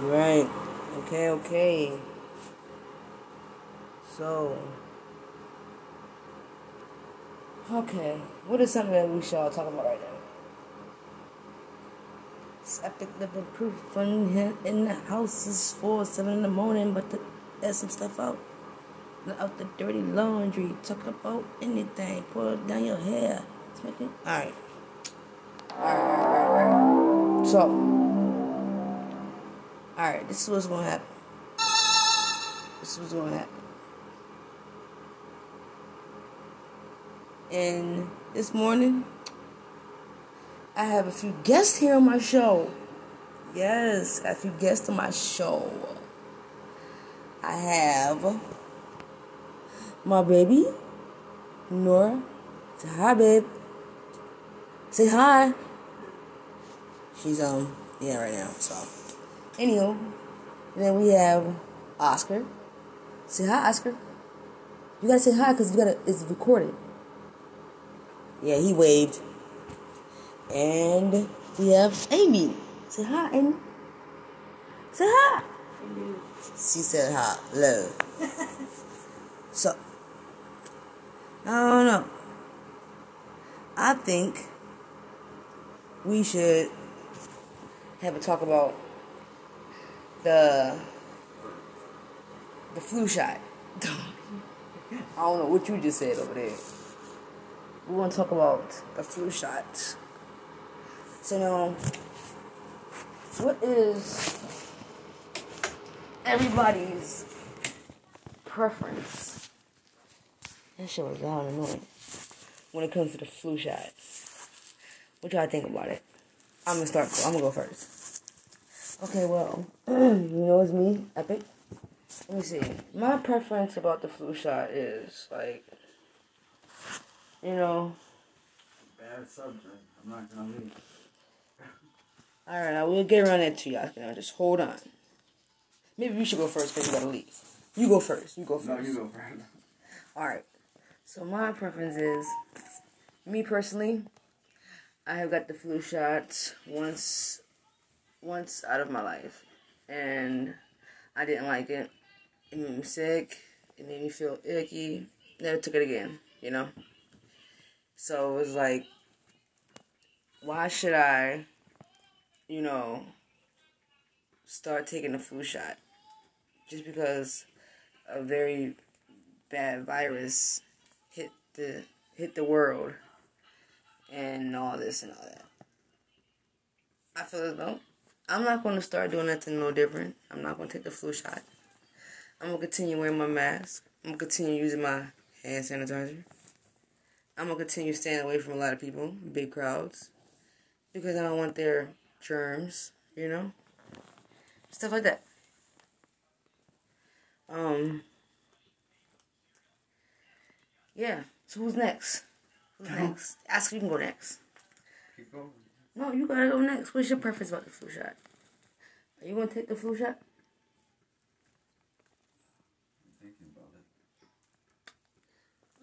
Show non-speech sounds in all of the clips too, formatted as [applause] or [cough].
Right. Okay, okay. So, okay. What is something that we shall talk about right now? It's epic living proof fun in the house is four, seven in the morning, but add some stuff out. Out the dirty laundry. Talk about anything. Pull down your hair. Alright. Alright, alright, alright. So. Alright, this is what's gonna happen. This is what's gonna happen. And this morning, I have a few guests here on my show. Yes, a few guests on my show. I have my baby, Nora. Say hi, babe. Say hi. She's um yeah right now, so. Anywho, then we have Oscar. Say hi, Oscar. You gotta say hi because you gotta. It's recorded. Yeah, he waved. And we have Amy. Say hi, Amy. Say hi. She said hi. Love. [laughs] so, I don't know. I think we should have a talk about the the flu shot. [laughs] I don't know what you just said over there. We want to talk about the flu shot. So now, what is everybody's preference? That shit was loud annoying. When it comes to the flu shot, what y'all think about it? I'm gonna start. I'm gonna go first. Okay, well, [clears throat] you know it's me, Epic. Let me see. My preference about the flu shot is like, you know. Bad subject. I'm not gonna leave. [laughs] All right, I will get around that to y'all. Now, just hold on. Maybe you should go first because you gotta leave. You go first. You go first. No, you go first. [laughs] All right. So my preference is, me personally, I have got the flu shot once once out of my life, and I didn't like it. It made me sick. It made me feel icky. Never took it again. You know. So it was like, why should I, you know, start taking the flu shot just because a very bad virus hit the hit the world and all this and all that. I feel as though I'm not going to start doing nothing no different. I'm not going to take the flu shot. I'm going to continue wearing my mask. I'm going to continue using my hand sanitizer. I'm going to continue staying away from a lot of people, big crowds, because I don't want their germs, you know? Stuff like that. Um, yeah. So who's next? Who's next? Ask you can go next. Keep going. No, you gotta go next. What's your preference about the flu shot? Are you gonna take the flu shot? I'm thinking about it.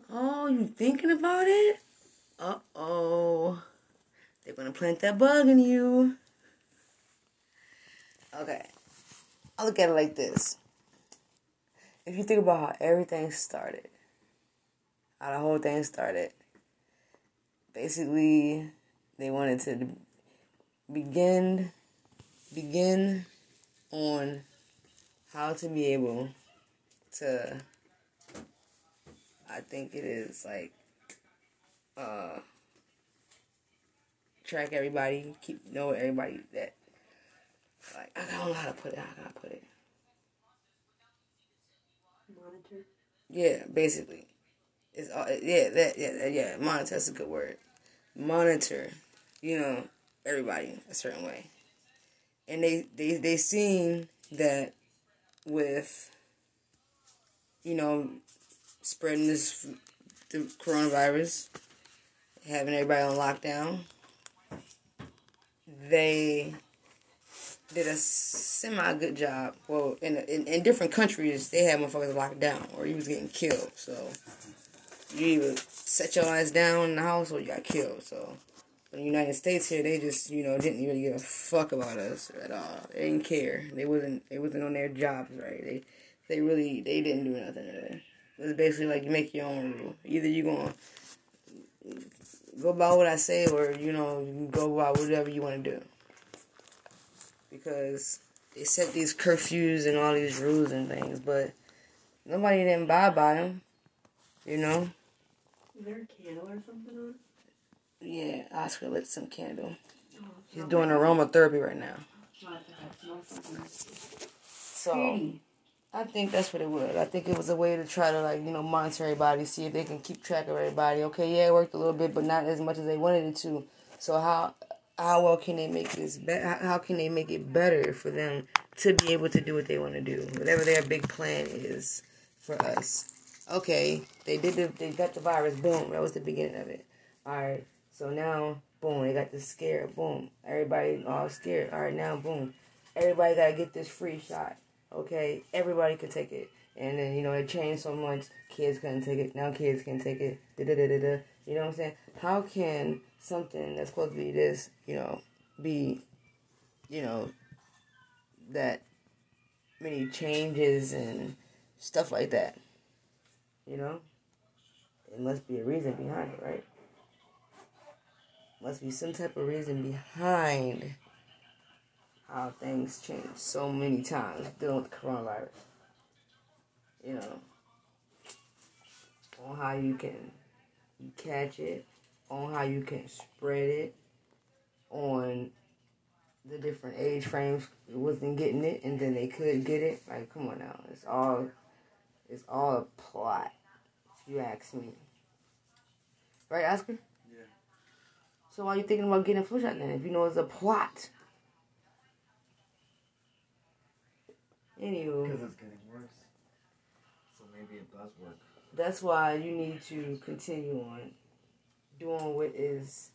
Oh, you thinking about it? Uh oh. They're gonna plant that bug in you. Okay. I'll look at it like this. If you think about how everything started, how the whole thing started, basically they wanted to begin begin on how to be able to I think it is like uh track everybody, keep know everybody that like I don't know how to put it, how can I put it? Monitor. Yeah, basically. It's all yeah, that yeah, yeah, monitor is a good word. Monitor, you know, everybody a certain way. And they they they seen that with you know spreading this the coronavirus, having everybody on lockdown, they did a semi good job. Well, in, in in different countries, they had motherfuckers locked down or you was getting killed. So you either set your ass down in the house or you got killed. So the United States here, they just you know didn't really give a fuck about us at all. They didn't care. They wasn't they wasn't on their jobs right. They they really they didn't do nothing. There. It was basically like you make your own rule. Either you gonna go by what I say, or you know you go by whatever you want to do. Because they set these curfews and all these rules and things, but nobody didn't buy by them. You know. Is there a candle or something on? Yeah, Oscar lit some candle. Oh, He's doing aromatherapy right now. Not that I smell something. So hmm. I think that's what it was. I think it was a way to try to like, you know, monitor everybody, see if they can keep track of everybody. Okay, yeah, it worked a little bit, but not as much as they wanted it to. So how how well can they make this be- how, can they make it better for them to be able to do what they want to do? Whatever their big plan is for us. Okay, they did the, they got the virus, boom, that was the beginning of it. Alright, so now boom, they got the scare, boom. Everybody all scared. Alright, now boom. Everybody gotta get this free shot. Okay, everybody can take it. And then, you know, it changed so much. Kids couldn't take it. Now kids can take it. Da da da da da. You know what I'm saying? How can something that's supposed to be this, you know, be, you know, that many changes and stuff like that? You know? It must be a reason behind it, right? Must be some type of reason behind how things change so many times dealing with coronavirus. You know, on how you can catch it, on how you can spread it, on the different age frames wasn't getting it and then they could get it. Like, come on now, it's all it's all a plot. If you ask me, right, Oscar? So why are you thinking about getting a flu shot then? If you know it's a plot. Anywho. Because it's getting worse. So maybe it does work. That's why you need to continue on doing what is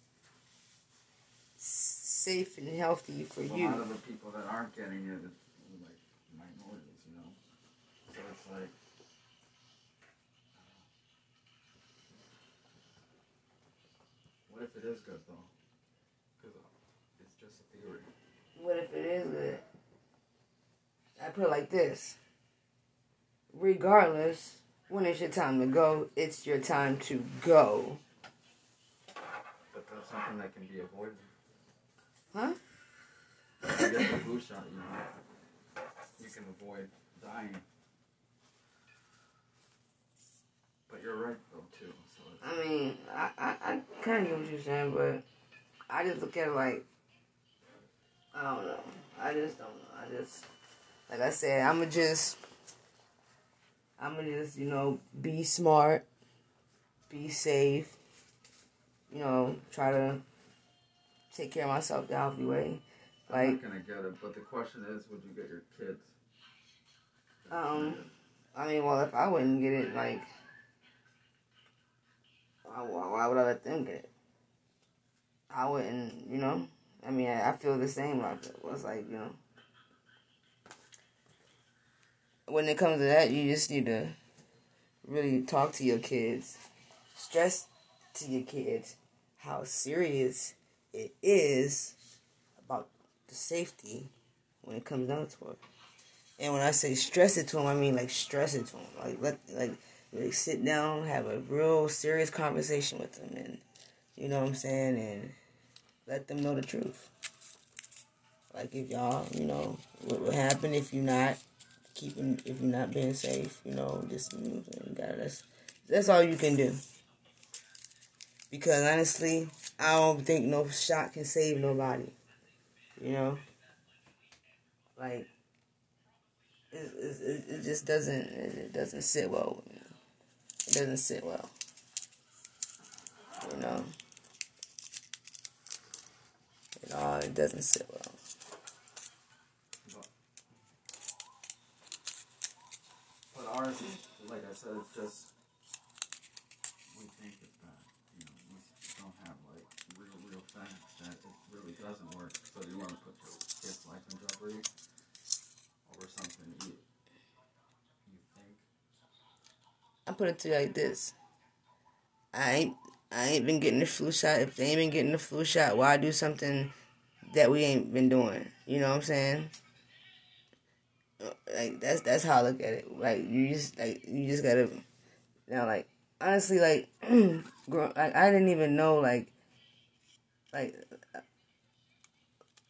safe and healthy for you. A lot of the people that aren't getting it, like minorities, you know. So it's like. What if it is good though? Because uh, it's just a theory. What if it is good? I put it like this. Regardless, when it's your time to go, it's your time to go. But that's something that can be avoided. Huh? If you get the flu shot, you know, you can avoid dying. But you're right though too. So I mean, I, I, I kind of get what you're saying, but I just look at it like, I don't know. I just don't know. I just, like I said, I'ma just, I'ma just, you know, be smart, be safe, you know, try to take care of myself the healthy way. I'm Like, not gonna get it. But the question is, would you get your kids? Um, I mean, well, if I wouldn't get it, like, why, why would I let them get it? I wouldn't, you know. I mean, I, I feel the same. Like, it was like, you know, when it comes to that, you just need to really talk to your kids, stress to your kids how serious it is about the safety when it comes down to it. And when I say stress it to them, I mean like stress it to them. Like let like really sit down, have a real serious conversation with them, and you know what I'm saying, and let them know the truth. Like if y'all, you know, what would happen if you're not keeping, if you're not being safe, you know, just you gotta that's that's all you can do. Because honestly, I don't think no shot can save nobody. You know, like it, it, it just doesn't it doesn't sit well with me. It doesn't sit well. You know. It all it doesn't sit well. But, ours is, like I said, it's just we think it's bad. You know, we don't have like real, real facts that it really doesn't work. So you want to put your kid's life in jeopardy over something you you think? I put it to you like this. I ain't I ain't been getting the flu shot. If they ain't been getting the flu shot, why do something that we ain't been doing? You know what I'm saying? Uh, like that's that's how I look at it. Like you just like you just gotta now like honestly like [clears throat] grow, like I didn't even know like like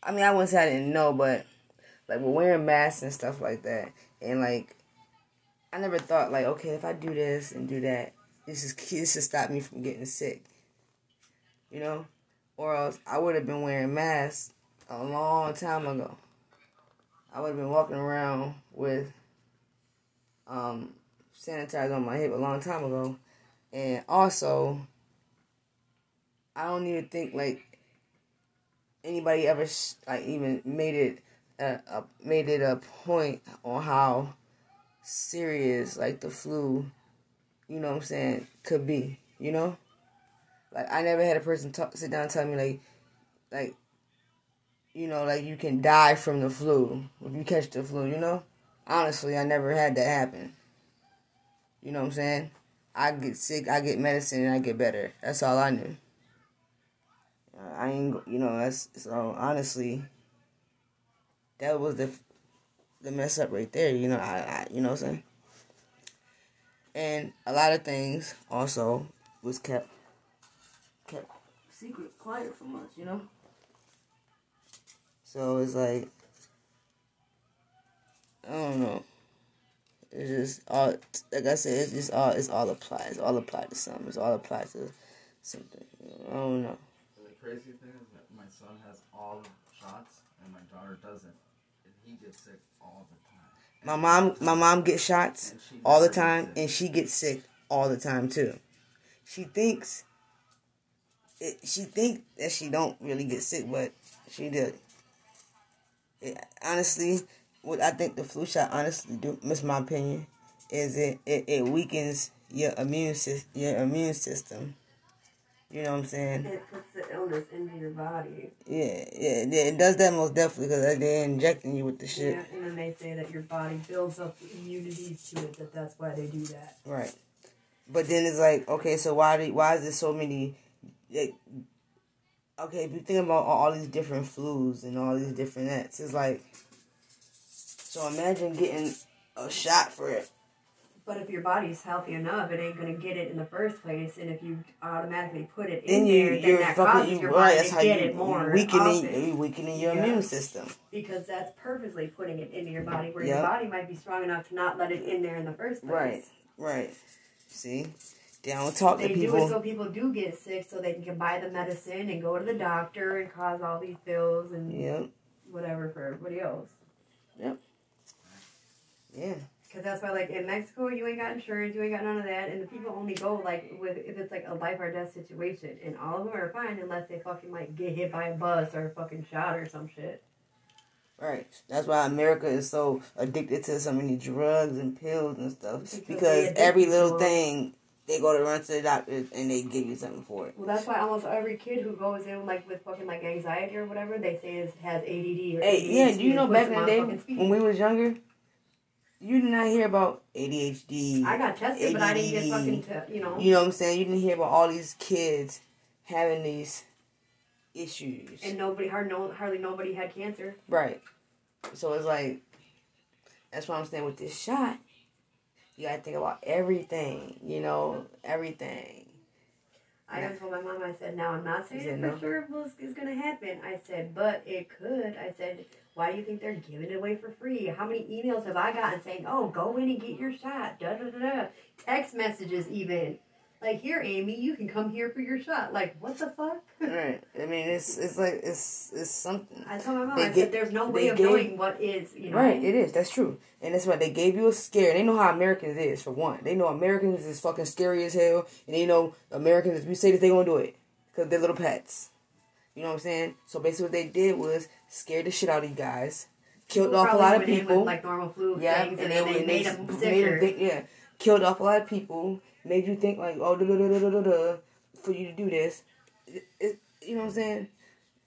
I mean I wouldn't say I didn't know, but like we're wearing masks and stuff like that, and like I never thought like okay if I do this and do that, this is [laughs] this should stop me from getting sick, you know, or else I would have been wearing masks a long time ago. I would have been walking around with um, sanitizer on my hip a long time ago, and also I don't even think like anybody ever like even made it a, a made it a point on how serious like the flu, you know what I'm saying, could be. You know, like I never had a person talk sit down and tell me like like you know, like you can die from the flu if you catch the flu, you know? Honestly, I never had that happen. You know what I'm saying? I get sick, I get medicine, and I get better. That's all I knew. I ain't, you know, that's so honestly, that was the the mess up right there. You know, I, I you know what I'm saying. And a lot of things also was kept kept secret, quiet from us. You know. So it's like I don't know. It's just all like I said. It's just all. It's all applied. All applied to something. It's all applied to something. I don't know. The crazy thing is that my son has all the shots and my daughter doesn't, he gets sick all the time. My mom, my mom gets shots all the time, and she gets sick all the time too. She thinks it. She think that she don't really get sick, but she did. It, honestly, what I think the flu shot honestly do, miss my opinion, is it, it it weakens your immune system. Your immune system. You know what I'm saying? It puts the illness into your body. Yeah, yeah, yeah, it does that most definitely because they're injecting you with the shit. Yeah, and then they say that your body builds up immunities to it. That that's why they do that. Right. But then it's like, okay, so why do, why is there so many? Like, okay, if you think about all, all these different flus and all these different nets, it's like, so imagine getting a shot for it. But if your body's healthy enough, it ain't gonna get it in the first place. And if you automatically put it Then in you there, then that fucking causes you your body That's to get you it more weakening you weakening your Yeah. immune system. because that's purposely putting it into your body, where Yep. your body might be strong enough to not let it in there in the first place. Right. Right. See, they don't talk They to do it so people do get sick, so they can buy the medicine and go to the doctor and cause all these bills and Yep. whatever for everybody else. Yep. Yeah. Because that's why, like in Mexico, you ain't got insurance, you ain't got none of that, and the people only go like with if it's like a life or death situation, and all of them are fine unless they fucking like get hit by a bus or a fucking shot or some shit. Right. That's why America is so addicted to so many drugs and pills and stuff. Because Because, every little thing, they go to run to the doctor and they give you something for it. Well, that's why almost every kid who goes in like with fucking like anxiety or whatever, they say is has ADD or Hey, ADHD yeah, do you know back in the day when we was younger, you did not hear about ADHD. I got tested, but I didn't get fucking, te- you know. You know what I'm saying? You didn't hear about all these kids having these issues. And nobody, hardly nobody had cancer. Right. So it's like, that's what I'm saying with this shot. You gotta think about everything, you know, everything. I Yeah. told my mom, I said, now I'm not saying said for no? sure this is going to happen. I said, but it could. I said, why do you think they're giving it away for free? How many emails have I gotten saying, oh, go in and get your shot? Da da da da. Text messages, even. Like, here, Amy, you can come here for your shot. Like, what the fuck? [laughs] Right. I mean, it's it's like it's it's something. I told my mom, They I get- said, there's no way of gave- knowing what is, you know. Right. It is. That's true. And that's why they gave you a scare. They know how Americans is for one. They know Americans is fucking scary as hell, and they know Americans. If we say that they gonna do it, because they're little pets. You know what I'm saying? So basically, what they did was scare the shit out of you guys, killed off a lot of people. with, like normal flu Yeah, things, and, and, they, then they and made they them made them think, yeah, killed off a lot of people, made you think like, oh, da da da da da da, for you to do this. It, it, you know what I'm saying?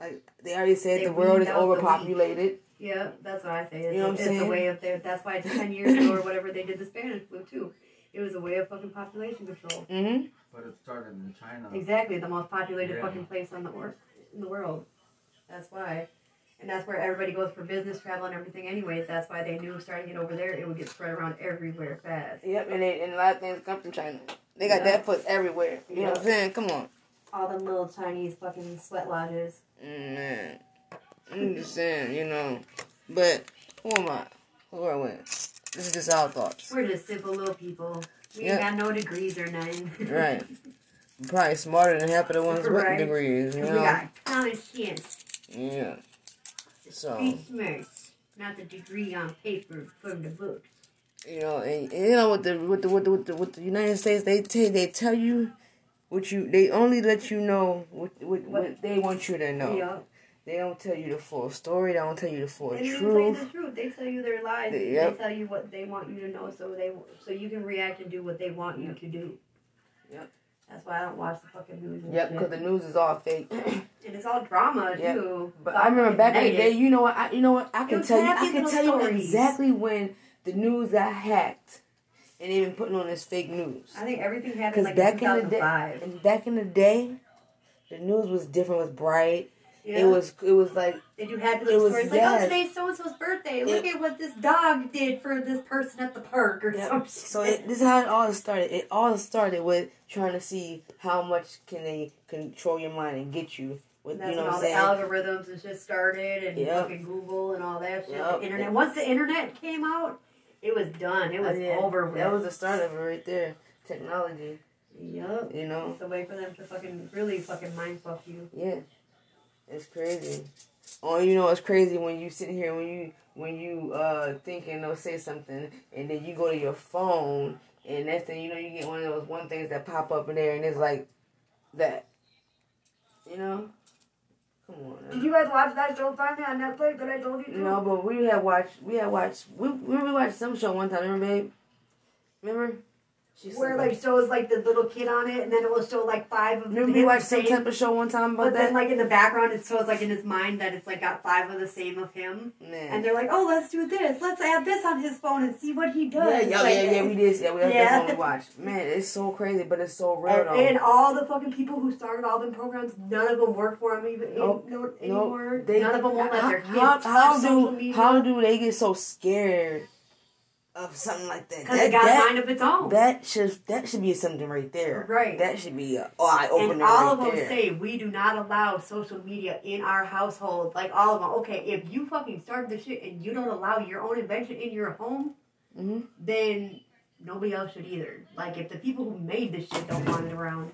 Like they already said, They the world is weaned out the weak. overpopulated. Yeah, that's what I say. It's, You know what I'm it's a way of there. That's why [coughs] ten years ago or whatever they did the Spanish flu too. It was a way of fucking population control. Mm-hmm. But it started in China. Exactly, the most populated Yeah. fucking place on the wor- in the world. That's why. And that's where everybody goes for business travel and everything anyways. That's why they knew starting it over there, it would get spread around everywhere fast. Yep, and, they, and a lot of things come from China. They got Yeah. that foot everywhere. You know what I'm saying? Come on. All them little Chinese fucking sweat lodges. Mm, man. I'm just saying, you know. But who am I? Who are we? This is just our thoughts. We're just simple little people. We Yeah. ain't got no degrees or nothing. Right. Probably smarter than half of the ones with Right. degrees, you we got common sense. Yeah. So, Be. Not the degree on paper from the book. you know, and, and you know with the with the with the with the, with the United States, they tell they tell you what you they only let you know what what, what they want you to know. Yeah. They don't tell you the full story. They don't tell you the full And they tell you truth. the truth. They tell you their lies. They- They tell you what they want you to know, so they so you can react and do what they want you to do. Yep. That's why I don't watch the fucking news. Yep, because the news is all fake. [clears throat] and it's all drama Yep. too. But So I remember back in the day, you know what? I, you know what? I can tell you. I can tell you exactly when the news got hacked, and been putting on this fake news. I think everything happened like back in in the day, and back in the day, the news was different. Was bright. Yeah. It was. It was like They do happy it little was- stories like, oh, today's so and so's birthday. Look at what this dog did for this person at the park or Yeah. something. So it, this is how it all started. It all started with trying to see how much can they control your mind and get you. With That's you know when what all the algorithms and shit started and Yep. fucking Google and all that shit. Yep. The internet. Once the internet came out, it was done. It was Oh, yeah. over with. That was the start of it right there. Technology. Yep. You know. It's a way for them to fucking really fucking mind fuck you. Yeah, it's crazy. Oh, you know it's crazy when you sit here when you when you uh thinking they'll say something and then you go to your phone and next thing you know you get one of those one things that pop up in there and it's like that. You know. Come on. Did you guys watch that show finally on Netflix that I told you to? No, but we had watched. We had watched. We we we watched some show one time. Remember, babe? Remember? She Where said, like shows like the little kid on it, and then it will show like five of Remember him we the watched some same- type of show one time about But then, like in the background, it shows like in his mind that it's like got five of the same of him, Man. and they're like, "Oh, let's do this. Let's add this on his phone and see what he does." Yeah, yeah, Like, yeah, yeah, we did. Yeah, we, Yeah. that's what we watched. Man, it's so crazy, but it's so real And, and all the fucking people who started all them programs, none of them work for him even Nope. no, Nope. anymore. They- none of them won't let their kids how, touch how social do media how do they get so scared of something like that? because That, it got a that, mind of its own. that should that should be something right there. Right. That should be a eye opener and all right of them there. say we do not allow social media in our household. Like all of them. Okay, if you fucking start the shit and you don't allow your own invention in your home, hmm then nobody else should either. Like if the people who made this shit don't want it around.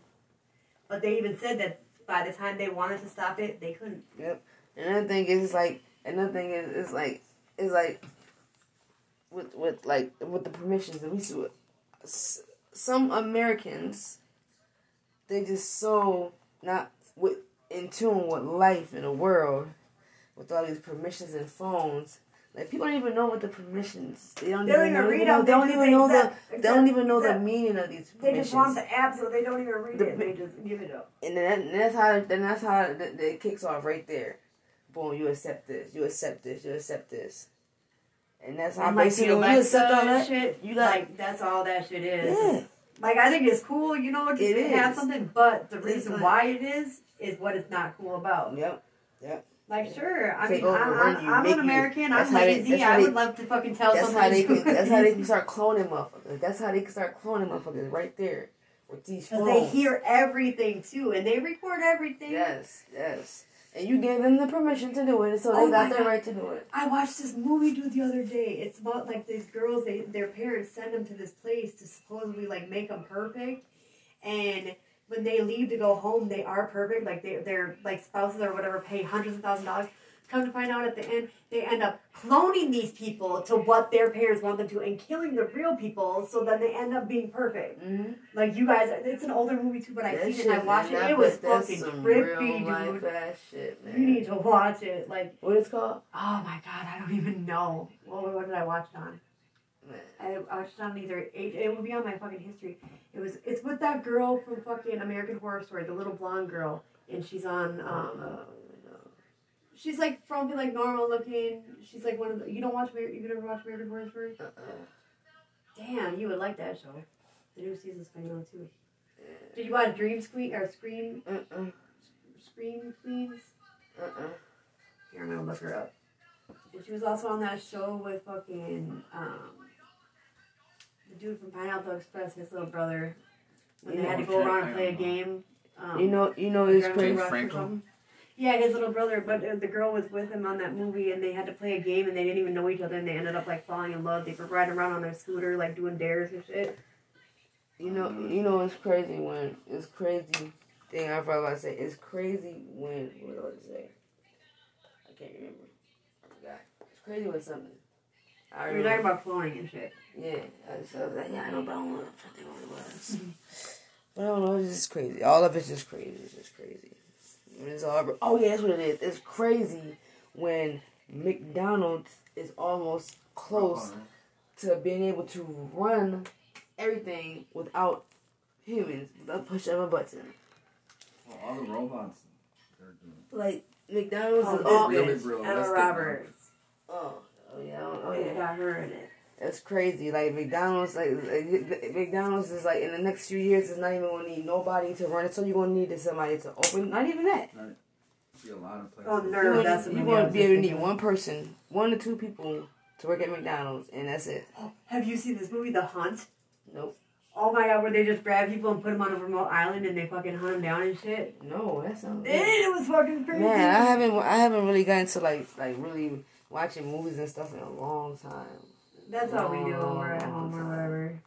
But they even said that by the time they wanted to stop it, they couldn't. Yep. Another thing is like another thing is is like is like with with like with the permissions and we see some Americans they just so not with in tune with life in the world with all these permissions and phones. Like people don't even know what the permissions. They don't, They don't even even know. read them. They don't even know the. They don't even know the meaning of these They just want the app so they don't even read The- it. They just give it up. And then and that's how then that's how it kicks off right there. Boom, you accept this, you accept this, you accept this. And that's how And like basically the when you accept all that, shit, you got like that's all that shit is. yeah. Like I think it's cool, you know, to It have is. something, but the reason like- why it is is what it's not cool about. Yep. Yep. Like sure, I Take mean, oh, I'm, I'm, I'm an American. I'm they- lazy. that's I they- would love to fucking tell That's how somebody. they can that's how they can start cloning motherfuckers. That's how they can start cloning motherfuckers right there. With these phones. they hear everything too, and they record everything. Yes, yes. And you gave them the permission to do it, so they Oh got my the right to do it. I watched this movie dude the other day. It's about like these girls. They their parents send them to this place to supposedly like make them perfect, and when they leave to go home, they are perfect. Like they their like spouses or whatever pay hundreds of thousand dollars. Come to find out at the end, they end up cloning these people to what their parents want them to, and killing the real people. So then they end up being perfect. Mm-hmm. Like you guys, it's an older movie too, but I seen it and I watched it. It was fucking trippy, dude. shit, man. You need to watch it. Like what it's called? Oh my god, I don't even know. What, what did I watch it on? I watched it on either H- it would be on my fucking history. It was it's with that girl from fucking American Horror Story, the little blonde girl, and she's on um she's like probably like normal looking. She's like one of the you don't watch Amer- you never watch American Horror Story? Uh-uh. Damn, you would like that show. The new season's coming on too. Did you watch Dream Queen or Scream Uh-uh. Scream Queens? Uh-uh. Here, I'm gonna look her up. And she was also on that show with fucking um, the dude from Pineapple Express, his little brother. When they You had to go around and play a game. Um, You know, you know, it's Gravity crazy. Rush or Frankel? something. Yeah, his little brother, but uh, the girl was with him on that movie, and they had to play a game, and they didn't even know each other, and they ended up like falling in love. They were riding around on their scooter, like doing dares and shit. You know, you know, it's crazy when it's crazy. Thing I forgot about to say. It's crazy when what was I to say? I can't remember. I forgot. It's crazy when something. I You're talking about cloning and shit. Yeah, I was, I was like, yeah, I know, but I don't know. I'm trying to think what it was. but I don't know. It's just crazy. All of it's just crazy. It's just crazy. It's all. Oh yeah, that's what it is. It's crazy when McDonald's is almost close uh-huh. to being able to run everything without humans, without pushing of a button. Well, all the robots. Like McDonald's Oh, is all. really bitch, real, Emma Roberts. Oh, oh yeah, oh, Oh, yeah. yeah, got her in it. That's crazy. Like McDonald's, like, like McDonald's is like in the next few years, it's not even gonna need nobody to run it. So you're gonna need somebody to open. Not even that. See a lot of places. Oh, You're gonna, That's what you're maybe I gonna be able to need one person, one to two people to work at McDonald's, and that's it. [gasps] Have you seen this movie, The Hunt? Nope. Oh my god, where they just grab people and put them on a remote island and they fucking hunt them down and shit. No, that's not. It was fucking crazy. Man, I haven't I haven't really gotten to like like really watching movies and stuff in a long time. That's all we do when we're at home or whatever.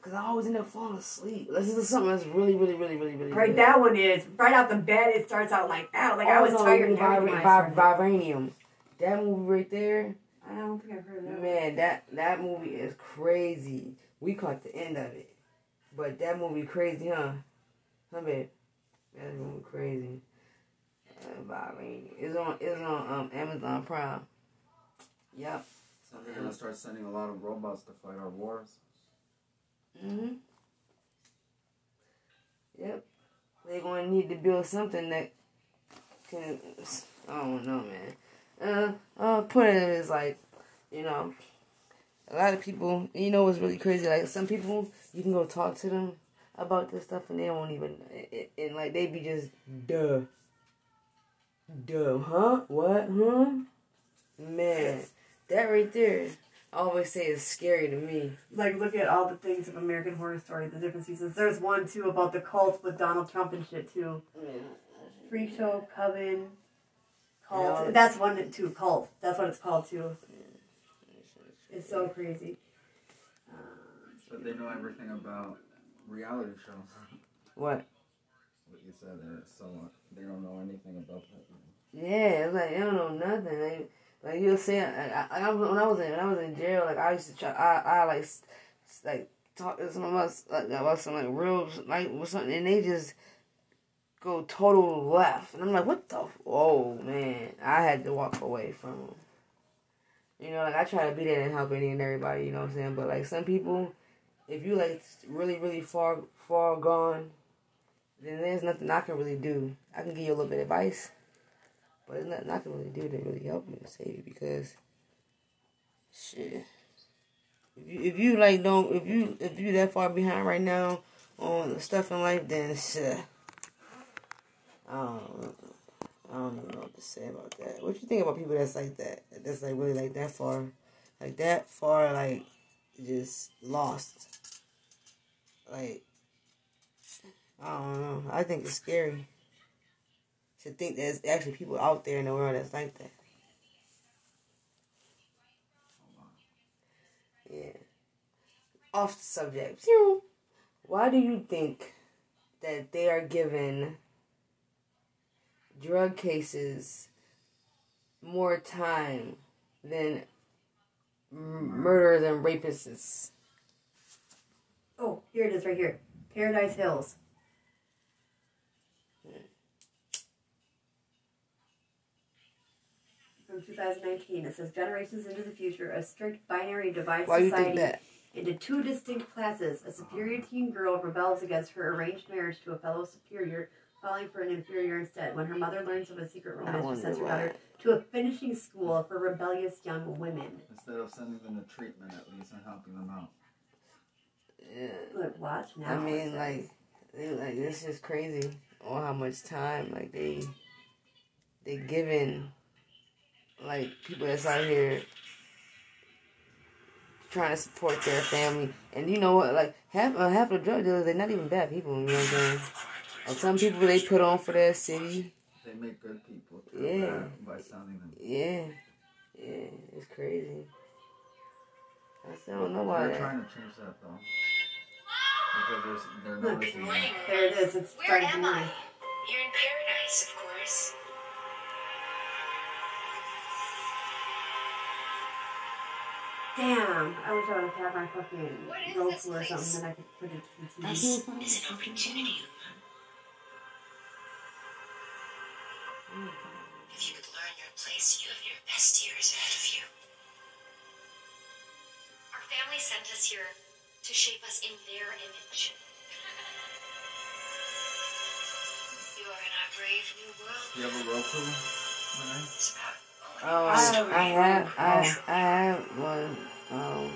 Cause I always end up falling asleep. This is something that's really, really, really, really, really. Right, good. that one is right out the bed. It starts out like that. Like I was Oh, no, tired. and Vib- everything when I Vib- Vivarium. That movie right there, I don't think I've heard of that. man. That that movie is crazy. We caught the end of it, but that movie crazy, huh? Huh, babe? That movie crazy. Uh, Vivarium. It's on. It's on um, Amazon Prime. Yep. So they're gonna start sending a lot of robots to fight our wars. Mhm. Yep. They're gonna need to build something that can. I don't know, man. Uh, I'll put it as like, you know, a lot of people. You know what's really crazy? Like some people, you can go talk to them about this stuff, and they won't even. And like they be just duh, duh, huh? What, huh? Man, that right there. I always say is scary to me. Like look at all the things of American Horror Story, the different seasons. There's one too about the cult with Donald Trump and shit too. Freak Show, Coven, Cult. Yeah. That's one too. Cult. That's what it's called too. It's so crazy. Um, But they know everything about reality shows. What? what you said there, so they don't know anything about that. Yeah, it's like they don't know nothing. Like, like you'll saying, I, I, when I was in when I was in jail, like I used to try, I, I like, like talk to some of us like about some like real like or something, and they just go total left, and I'm like, what the? f- Oh man, I had to walk away from them. You know, like I try to be there and help any and everybody. You know what I'm saying? But like some people, if you like really really far far gone, then there's nothing I can really do. I can give you a little bit of advice. But there's nothing can really do to really help you and save you because shit. If you, if you like don't if you if you that far behind right now on the stuff in life then shit. I don't I don't even know what to say about that. What you think about people that's like that? That's like really like that far like that far like just lost. Like I don't know. I think it's scary to think there's actually people out there in the world that's like that. Yeah. Off the subject. Why do you think that they are given drug cases more time than m- murderers and rapists? oh, here it is right here. Paradise Hills. 2019, it says generations into the future, a strict binary divides Why do you society think that? into two distinct classes. A superior teen girl rebels against her arranged marriage to a fellow superior, falling for an inferior instead. When her mother learns of a secret romance, she sends her daughter to a finishing school for rebellious young women. Instead of sending them to treatment at least and helping them out. Yeah. Look, watch now. I mean, like, they, like this is crazy on how much time like they they giving like people that's out here trying to support their family, and you know what? Like half uh, half the drug dealers, they're not even bad people. You know what I'm saying? And some people they put on for their city. They make good people Yeah. bad by sounding them. Yeah, yeah, it's crazy. I still don't know why. They're that- trying to change that though. Because there's, they're Look. noticing there it is. It's Where starting to am. I? You're in paradise, Damn, I wish I would have had my fucking What is Roku or something that I could put it to the I TV. can't Is an opportunity. If you could learn your place, you have your best years ahead of you. Our family sent us here to shape us in their image. [laughs] You are in our brave new world. You have a Roku? Renee? It's about Oh, I have- I have, I, I have one. Um,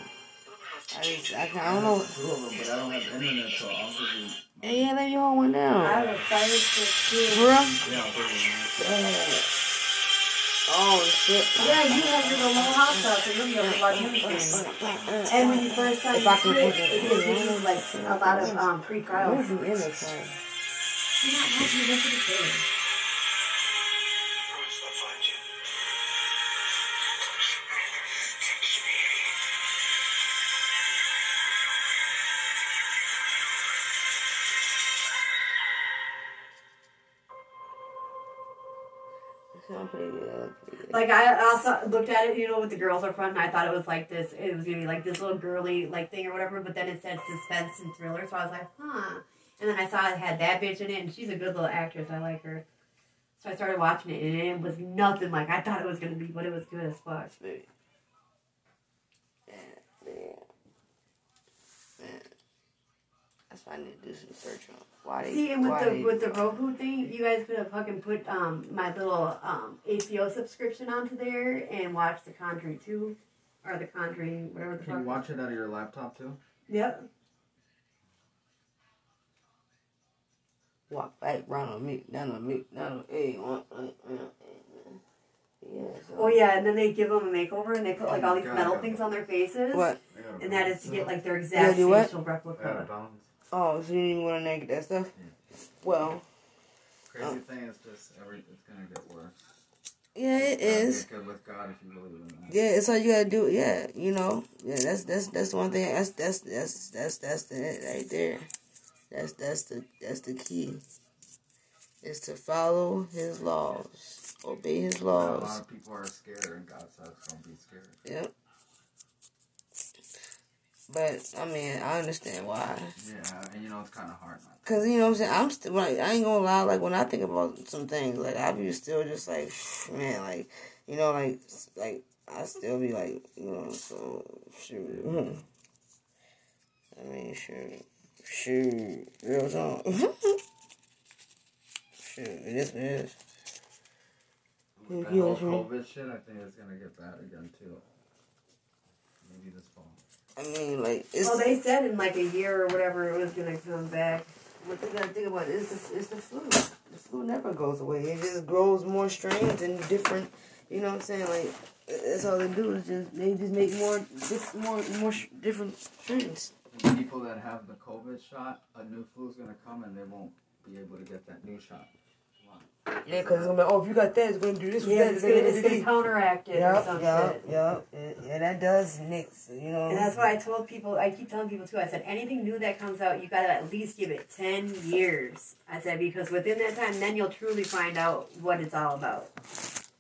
I just, I, I don't know. Hulu, but I don't have internet, so I'll give you. Hey, yeah, let me hold one I have a fire stick For too. real? Yeah, I'll give you. Yeah. Oh shit. Yeah, you have your little house out, so you'll be able to watch everything. And when you first sign If I into it, put it it gives you like a lot of um, free trials. Where's the image from? You're not watching this at the Like I also looked at it, you know, with the girls up front, and I thought it was like this. It was gonna be like this little girly like thing or whatever. But then it said suspense and thriller, so I was like, huh. And then I saw it had that bitch in it, and she's a good little actress. I like her. So I started watching it, and it was nothing like I thought it was gonna be, but it was good as fuck. That's why I need to do some search on why. See, and with why the with the Roku thing, you guys could have fucking put um my little um HBO subscription onto there and watch The Conjuring two, or The Conjuring whatever the Can you watch it out of your laptop too? Yep. walk back, round on mute, down on mute, down on A, one, one, one, Yeah. So. Oh yeah, and then they give them a makeover and they put oh like all these metal things on their faces. What? And that is to get like their exact do facial I gotta replica. Bounce. Oh, so you didn't want to naked that stuff? Mm. Well, Crazy Oh. thing is just every it's gonna get worse. yeah, it It's gotta is. Get good with God if you believe in that. Yeah, it's all you gotta do. Yeah, you know. Yeah, that's that's that's one thing. That's that's that's that's that's the it right there. That's that's the that's the key. Is to follow His laws, obey His laws. A lot of people are scared, and God says don't be scared. Yep. But I mean, I understand why. Yeah, and you know it's kind of hard not. Cause you know what I'm saying. I'm still. Like, I ain't gonna lie. Like when I think about some things, like I be still just like, man, like you know, like like I still be like, you know, so shoot. Hmm. I mean, shoot, shoot, real [laughs] talk. shoot, it is what it is. With that Yeah, whole. COVID shit, I think it's gonna get bad again too. Maybe this fall. I mean, like it's. Well, they said in like a year or whatever it was gonna come back. What they gotta think about is the, is the flu. The flu never goes away. It just grows more strains and different. You know what I'm saying? Like that's all they do is just they just make more diff- more more sh- different strains. People that have the COVID shot, a new flu's gonna come and they won't be able to get that new shot. Yeah, because it's gonna be oh if you got that it's gonna do this Yeah, that it's gonna, it's gonna counteract it or yeah some yeah shit. yeah yeah that does mix. You know. And that's why I told people, I keep telling people too, I said, anything new that comes out, you gotta at least give it 10 years. I said, because within that time, then you'll truly find out what it's all about.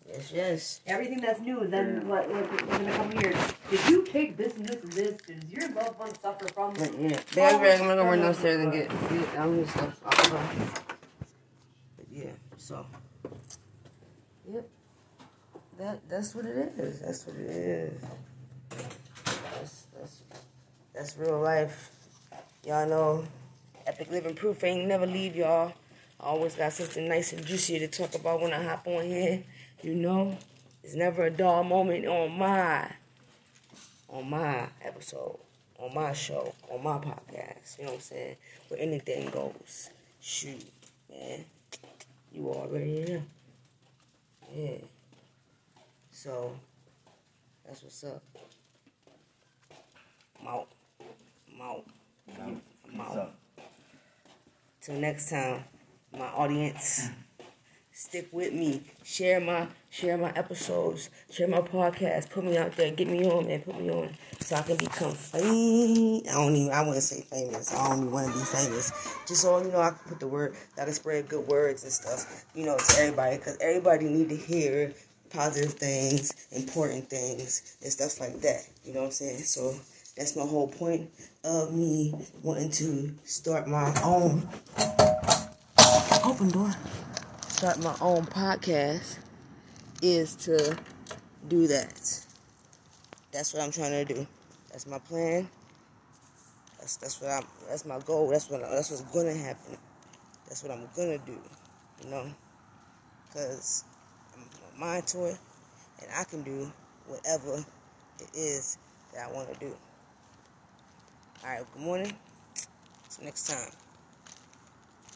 Yes yes. Everything that's new, then what, what within a couple years, did you take this and this and this? Does your loved one suffer from But yeah. I'm gonna go run downstairs and get get his stuff. I'll go. But yeah, so. Yep. That that's what it is. That's what it is. That's that's that's real life. Y'all know, epic living proof ain't never leave y'all. I always got something nice and juicy to talk about when I hop on here. You know, it's never a dull moment on my on my episode on my show, on my podcast. You know what I'm saying? Where anything goes. Shoot, man. You already know. Yeah. So, that's what's up. I'm out. I'm out. I'm out. Till next time, my audience, stick with me. Share my share my episodes. Share my podcast. Put me out there. Get me on, man. Put me on so I can become famous. I don't even. I wouldn't say famous. I don't want to be famous. Just so you know, I can put the word. Gotta spread good words and stuff. You know, to everybody because everybody need to hear positive things, important things, and stuff like that. You know what I'm saying? So that's my whole point of me wanting to start my own open door. Start my own podcast is to do that. That's what I'm trying to do. That's my plan. That's that's what I'm. That's my goal. That's what that's what's gonna happen. That's what I'm gonna do. You know, because I'm mind to it, and I can do whatever it is that I want to do. All right. Good morning. You next time.